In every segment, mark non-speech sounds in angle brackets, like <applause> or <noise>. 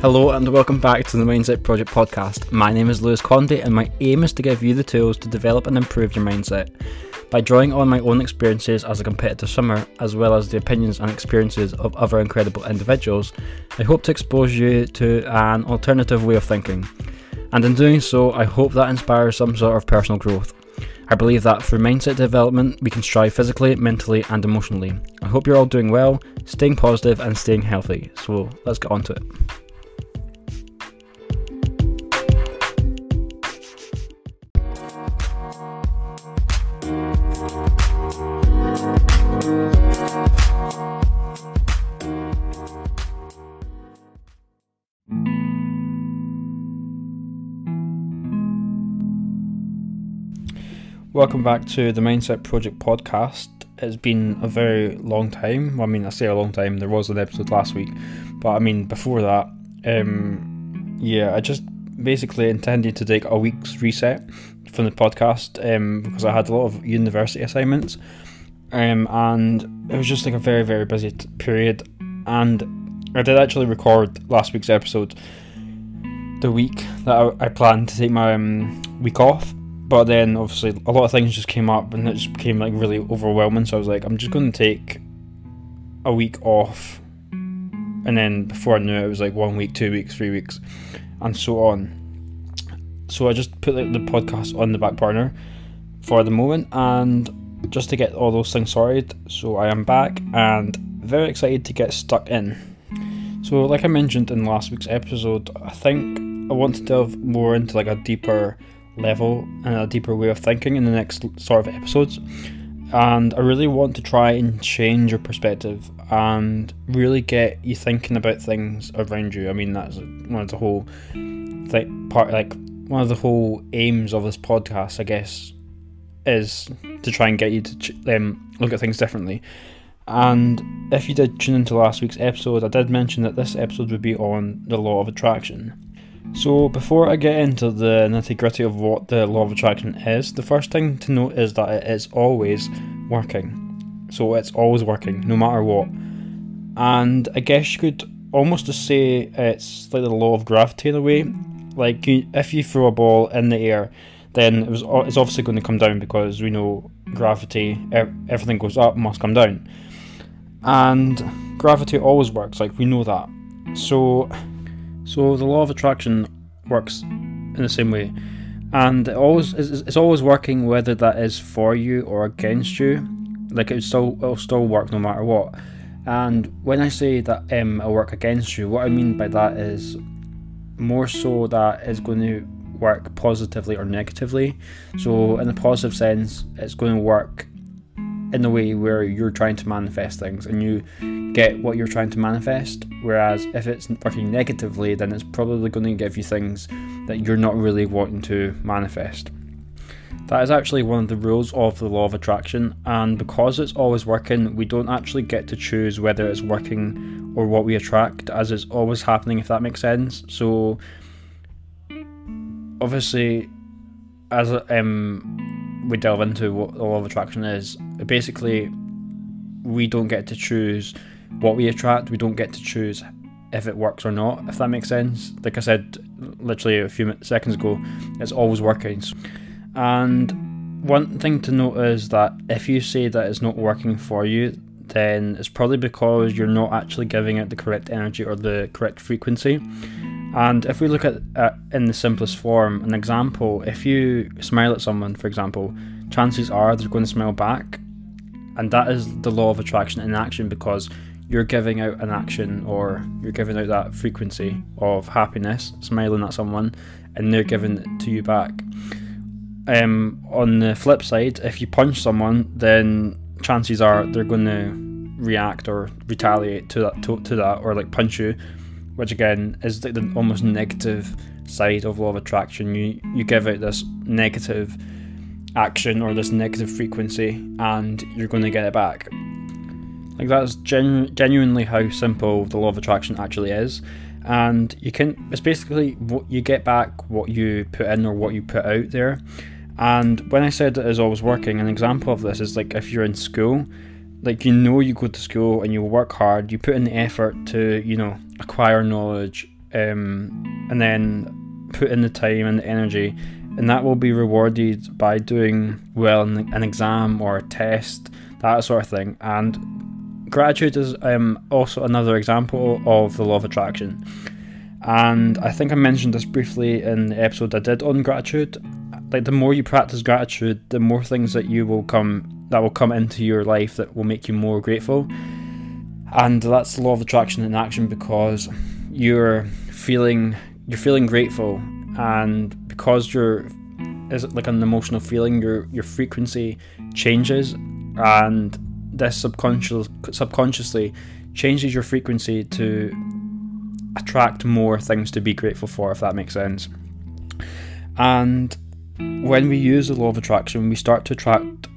Hello and welcome back to the Mindset Project podcast. My name is Lewis Conde and my aim is to give you the tools to develop and improve your mindset. By drawing on my own experiences as a competitive swimmer, as well as the opinions and experiences of other incredible individuals, I hope to expose you to an alternative way of thinking. And in doing so, I hope that inspires some sort of personal growth. I believe that through mindset development, we can strive physically, mentally, and emotionally. I hope you're all doing well, staying positive, and staying healthy. So let's get on to it. Welcome back to the Mindset Project podcast. It's been a very long time. I mean, I say a long time. There was an episode last week, but I mean before that, um, yeah, I just basically intended to take a week's reset from the podcast um, because I had a lot of university assignments, um, and it was just like a very very busy t- period. And I did actually record last week's episode the week that I, I planned to take my um, week off but then obviously a lot of things just came up and it just became like really overwhelming. So I was like, I'm just going to take a week off, and then before I knew it, it was like one week, two weeks, three weeks, and so on. So I just put the, the podcast on the back burner for the moment, and just to get all those things sorted. So I am back and very excited to get stuck in. So, like I mentioned in last week's episode, I think I want to delve more into like a deeper level and a deeper way of thinking in the next sort of episodes. And I really want to try and change your perspective and really get you thinking about things around you. I mean, that's one of the whole thing, part, like one of the whole aims of this podcast, I guess, is to try and get you to um, look at things differently. And if you did tune into last week's episode, I did mention that this episode would be on the law of attraction. So, before I get into the nitty gritty of what the law of attraction is, the first thing to note is that it is always working. So, it's always working, no matter what. And I guess you could almost just say it's like the law of gravity in a way. Like, you, if you throw a ball in the air, then it was, it's obviously going to come down because we know gravity, everything goes up, must come down. And gravity always works, like, we know that. So, so the law of attraction works in the same way, and it always it's always working whether that is for you or against you. Like it still it'll still work no matter what. And when I say that um, it'll work against you, what I mean by that is more so that it's going to work positively or negatively. So in the positive sense, it's going to work in the way where you're trying to manifest things and you get what you're trying to manifest. Whereas if it's working negatively, then it's probably going to give you things that you're not really wanting to manifest. That is actually one of the rules of the law of attraction, and because it's always working, we don't actually get to choose whether it's working or what we attract, as it's always happening, if that makes sense. So, obviously, as um, we delve into what the law of attraction is, basically, we don't get to choose what we attract. We don't get to choose if it works or not. If that makes sense. Like I said, literally a few seconds ago, it's always working. And one thing to note is that if you say that it's not working for you, then it's probably because you're not actually giving it the correct energy or the correct frequency. And if we look at uh, in the simplest form, an example, if you smile at someone, for example, chances are they're going to smile back. And that is the law of attraction in action because you're giving out an action or you're giving out that frequency of happiness, smiling at someone, and they're giving it to you back. Um, on the flip side, if you punch someone, then chances are they're going to react or retaliate to that to, to that or like punch you which again is like the almost negative side of law of attraction. You you give out this negative action or this negative frequency, and you're going to get it back. Like that's genu- genuinely how simple the law of attraction actually is, and you can. It's basically what you get back, what you put in or what you put out there. And when I said it is always working, an example of this is like if you're in school like you know you go to school and you work hard you put in the effort to you know acquire knowledge um, and then put in the time and the energy, and that will be rewarded by doing well in an exam or a test, that sort of thing. And gratitude is um, also another example of the law of attraction. And I think I mentioned this briefly in the episode I did on gratitude. Like the more you practice gratitude, the more things that you will come that will come into your life that will make you more grateful. And that's the law of attraction in action because you're feeling you're feeling grateful and because you're is like an emotional feeling your your frequency changes and this subconscious subconsciously changes your frequency to attract more things to be grateful for if that makes sense. And when we use the law of attraction we start to attract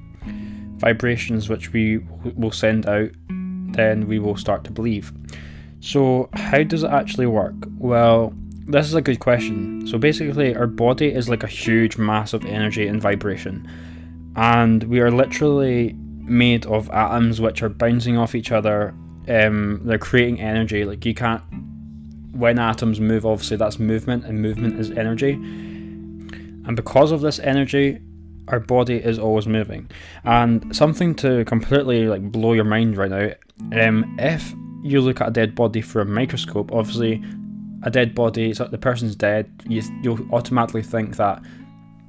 vibrations which we will send out then we will start to believe. So how does it actually work? Well this is a good question. So basically, our body is like a huge mass of energy and vibration, and we are literally made of atoms which are bouncing off each other. Um, they're creating energy. Like you can't. When atoms move, obviously that's movement, and movement is energy. And because of this energy, our body is always moving. And something to completely like blow your mind right now. Um, if you look at a dead body through a microscope, obviously a dead body, so the person's dead, you, you'll automatically think that,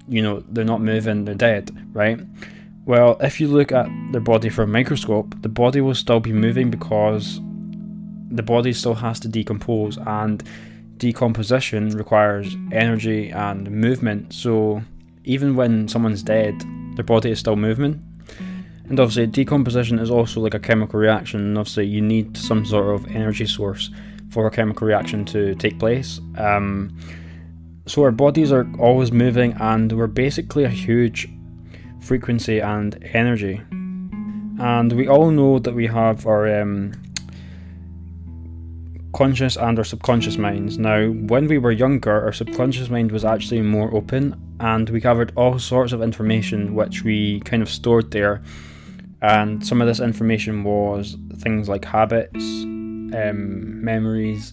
you know, they're not moving, they're dead, right? Well, if you look at their body from a microscope, the body will still be moving because the body still has to decompose, and decomposition requires energy and movement. So, even when someone's dead, their body is still moving. And obviously, decomposition is also like a chemical reaction, and obviously, you need some sort of energy source for a chemical reaction to take place. Um, so our bodies are always moving, and we're basically a huge frequency and energy. And we all know that we have our um, conscious and our subconscious minds. Now, when we were younger, our subconscious mind was actually more open, and we covered all sorts of information which we kind of stored there. And some of this information was things like habits, um, memories,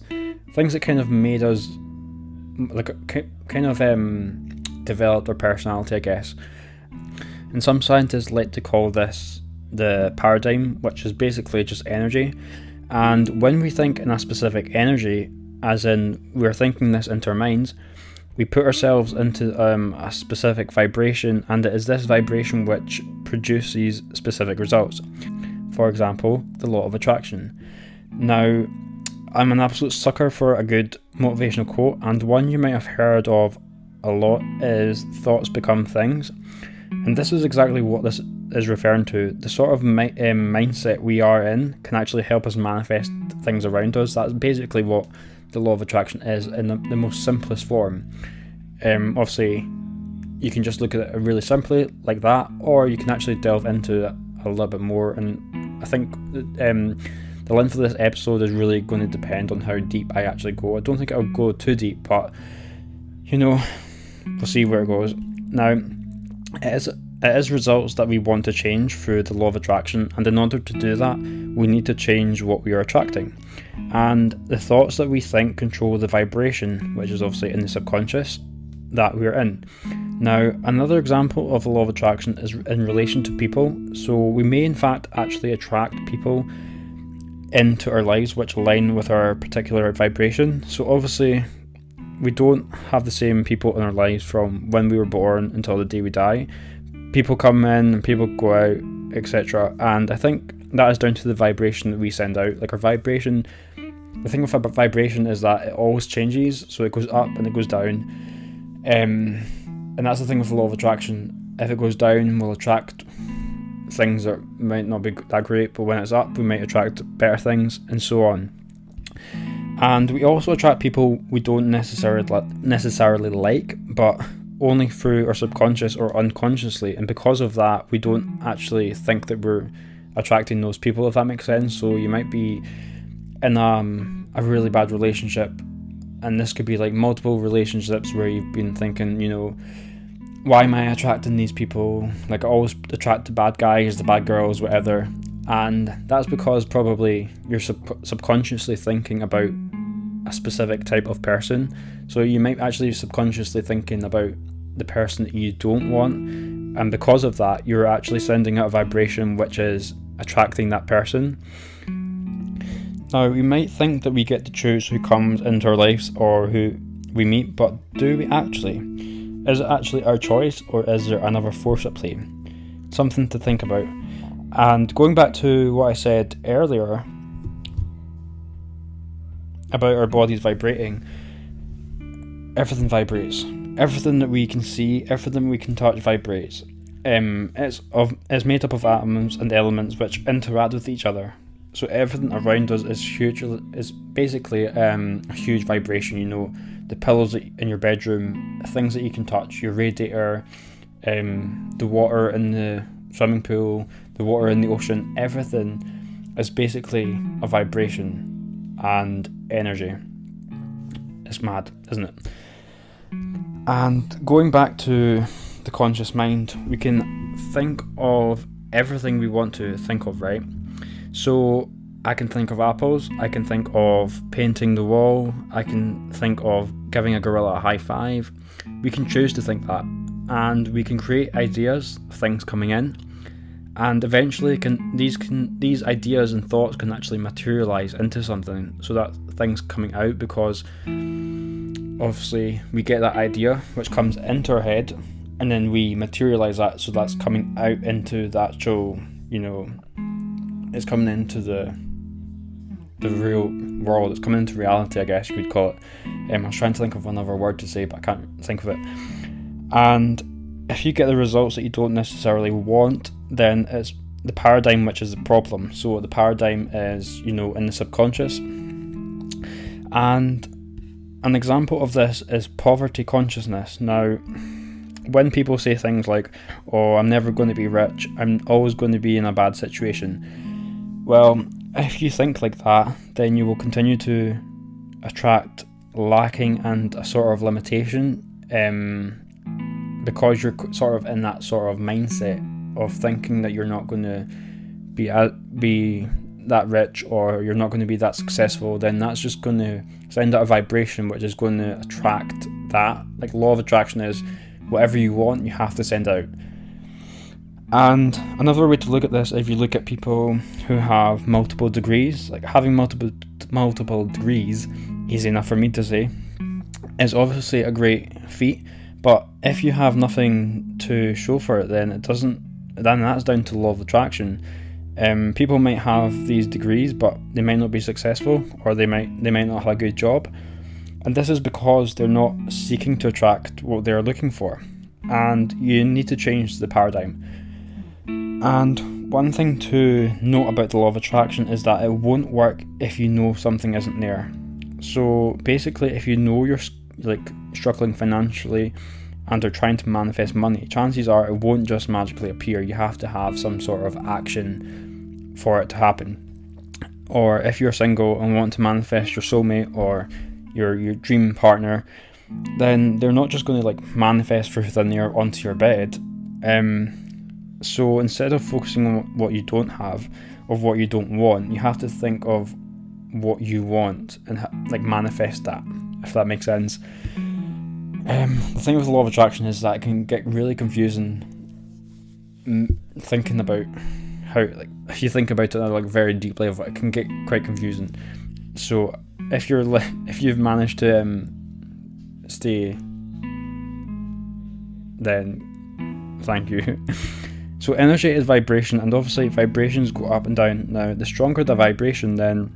things that kind of made us like kind of um, developed our personality, I guess. And some scientists like to call this the paradigm, which is basically just energy. And when we think in a specific energy, as in we're thinking this into our minds, we put ourselves into um, a specific vibration, and it is this vibration which produces specific results. For example, the law of attraction. Now, I'm an absolute sucker for a good motivational quote, and one you might have heard of a lot is thoughts become things. And this is exactly what this is referring to. The sort of mi- um, mindset we are in can actually help us manifest things around us. That's basically what the law of attraction is in the, the most simplest form. Um, obviously, you can just look at it really simply like that, or you can actually delve into it a little bit more. And I think um, the length of this episode is really going to depend on how deep I actually go. I don't think I'll go too deep, but you know, we'll see where it goes. Now, it is, it is results that we want to change through the law of attraction, and in order to do that, we need to change what we are attracting. And the thoughts that we think control the vibration, which is obviously in the subconscious that we're in. Now, another example of the law of attraction is in relation to people. So, we may in fact actually attract people into our lives which align with our particular vibration. So obviously, we don't have the same people in our lives from when we were born until the day we die. People come in and people go out, etc. And I think that is down to the vibration that we send out. Like our vibration, the thing with vibration is that it always changes, so it goes up and it goes down. Um, and that's the thing with the law of attraction. If it goes down, we'll attract things that might not be that great, but when it's up, we might attract better things, and so on. And we also attract people we don't necessarily necessarily like, but only through our subconscious or unconsciously, and because of that, we don't actually think that we're attracting those people. If that makes sense. So you might be in um, a really bad relationship, and this could be like multiple relationships where you've been thinking, you know why am I attracting these people? Like, I always attract the bad guys, the bad girls, whatever. And that's because probably you're sub- subconsciously thinking about a specific type of person. So you might actually be subconsciously thinking about the person that you don't want, and because of that, you're actually sending out a vibration which is attracting that person. Now, we might think that we get to choose who comes into our lives or who we meet, but do we actually? Is it actually our choice or is there another force at play? Something to think about. And going back to what I said earlier about our bodies vibrating, everything vibrates. Everything that we can see, everything we can touch vibrates. Um, it's of it's made up of atoms and elements which interact with each other so everything around us is huge is basically um, a huge vibration you know the pillows in your bedroom things that you can touch your radiator um, the water in the swimming pool the water in the ocean everything is basically a vibration and energy. It's mad isn't it? And going back to the conscious mind we can think of everything we want to think of right? So I can think of apples, I can think of painting the wall, I can think of giving a gorilla a high five. We can choose to think that, and we can create ideas, things coming in, and eventually can these can these ideas and thoughts can actually materialize into something. So that things coming out because obviously we get that idea which comes into our head, and then we materialize that. So that's coming out into the actual, you know, it's coming into the the real world. It's coming into reality, I guess you could call it. Um, I was trying to think of another word to say, but I can't think of it. And if you get the results that you don't necessarily want, then it's the paradigm which is the problem. So the paradigm is, you know, in the subconscious. And an example of this is poverty consciousness. Now, when people say things like, oh, I'm never going to be rich, I'm always going to be in a bad situation well, if you think like that, then you will continue to attract lacking and a sort of limitation um, because you're sort of in that sort of mindset of thinking that you're not going to be be that rich or you're not going to be that successful then that's just going to send out a vibration which is going to attract that like law of attraction is whatever you want you have to send out and another way to look at this, if you look at people who have multiple degrees, like having multiple multiple degrees, easy enough for me to say, is obviously a great feat. But if you have nothing to show for it, then it doesn't. Then that's down to law of attraction. Um, people might have these degrees, but they might not be successful, or they might they might not have a good job, and this is because they're not seeking to attract what they're looking for. And you need to change the paradigm and one thing to note about the law of attraction is that it won't work if you know something isn't there. So basically, if you know you're like struggling financially and are trying to manifest money, chances are it won't just magically appear. You have to have some sort of action for it to happen. Or if you're single and want to manifest your soulmate or your your dream partner, then they're not just going to like manifest for thin air onto your bed. Um, so instead of focusing on what you don't have or what you don't want, you have to think of what you want and like manifest that, if that makes sense. Um, the thing with the law of attraction is that it can get really confusing. Thinking about how, like, if you think about it like very deep level, it can get quite confusing. So if you're <laughs> if you've managed to um, stay, then thank you. <laughs> So energy is vibration, and obviously vibrations go up and down. Now, the stronger the vibration, then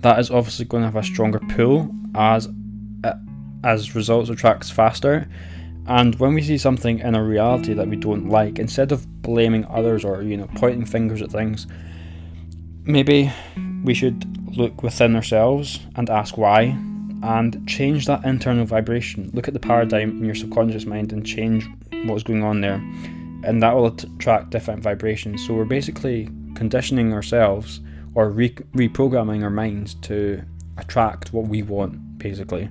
that is obviously going to have a stronger pull as as results attracts faster. And when we see something in a reality that we don't like, instead of blaming others or you know pointing fingers at things, maybe we should look within ourselves and ask why and change that internal vibration. Look at the paradigm in your subconscious mind and change what's going on there and that will attract different vibrations. So we're basically conditioning ourselves or re- reprogramming our minds to attract what we want, basically.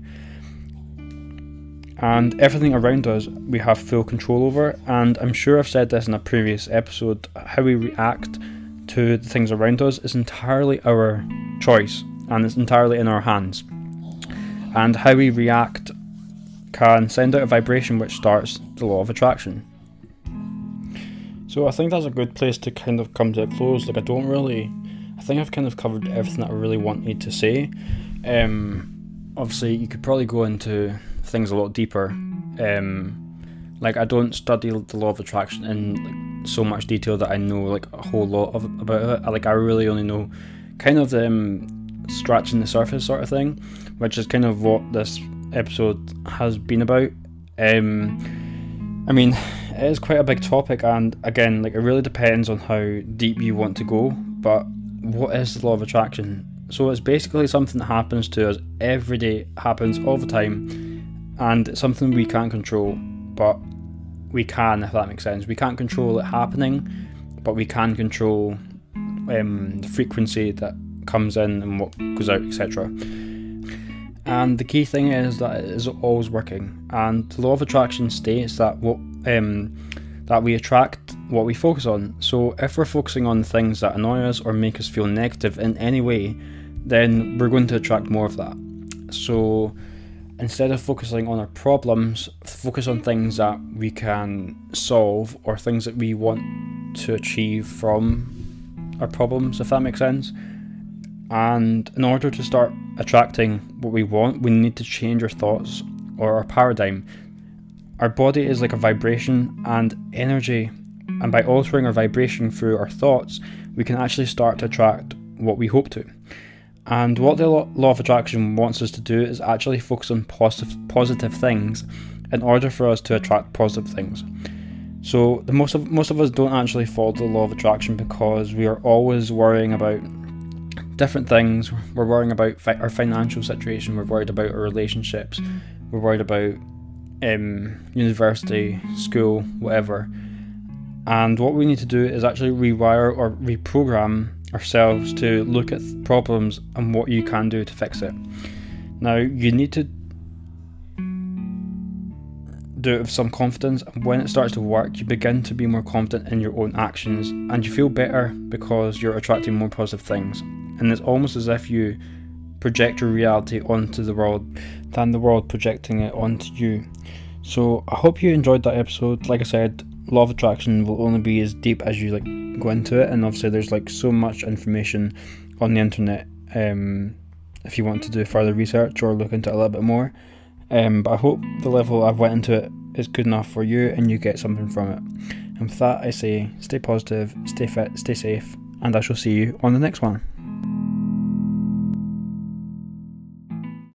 And everything around us we have full control over. And I'm sure I've said this in a previous episode how we react to the things around us is entirely our choice and it's entirely in our hands. and how we react can send out a vibration which starts the law of attraction. So I think that's a good place to kind of come to a close. Like I don't really, I think I've kind of covered everything that I really wanted to say. Um, obviously, you could probably go into things a lot deeper. Um, like I don't study the law of attraction in like, so much detail that I know like a whole lot of about it. Like I really only know kind of um, scratching the surface sort of thing, which is kind of what this episode has been about. Um, I mean, it is quite a big topic, and again, like it really depends on how deep you want to go. But what is the law of attraction? So it's basically something that happens to us every day, happens all the time, and it's something we can't control, but we can, if that makes sense. We can't control it happening, but we can control um, the frequency that comes in and what goes out, etc. And the key thing is that it is always working. And the law of attraction states that what um, that we attract what we focus on. So if we're focusing on things that annoy us or make us feel negative in any way, then we're going to attract more of that. So instead of focusing on our problems, focus on things that we can solve or things that we want to achieve from our problems, if that makes sense. And in order to start attracting what we want, we need to change our thoughts or our paradigm. Our body is like a vibration and energy, and by altering our vibration through our thoughts, we can actually start to attract what we hope to. And what the law of attraction wants us to do is actually focus on positive positive things in order for us to attract positive things. So the most of most of us don't actually follow the law of attraction because we are always worrying about different things. We're worrying about fi- our financial situation. We're worried about our relationships. We're worried about um, university, school, whatever. And what we need to do is actually rewire or reprogram ourselves to look at problems and what you can do to fix it. Now, you need to do it with some confidence, and when it starts to work, you begin to be more confident in your own actions and you feel better because you're attracting more positive things and it's almost as if you project your reality onto the world than the world projecting it onto you. So I hope you enjoyed that episode. Like I said, law of attraction will only be as deep as you like go into it, and obviously there's like so much information on the internet. Um, if you want to do further research or look into it a little bit more, um, but I hope the level I've went into it is good enough for you and you get something from it. And with that, I say stay positive, stay fit, stay safe, and I shall see you on the next one.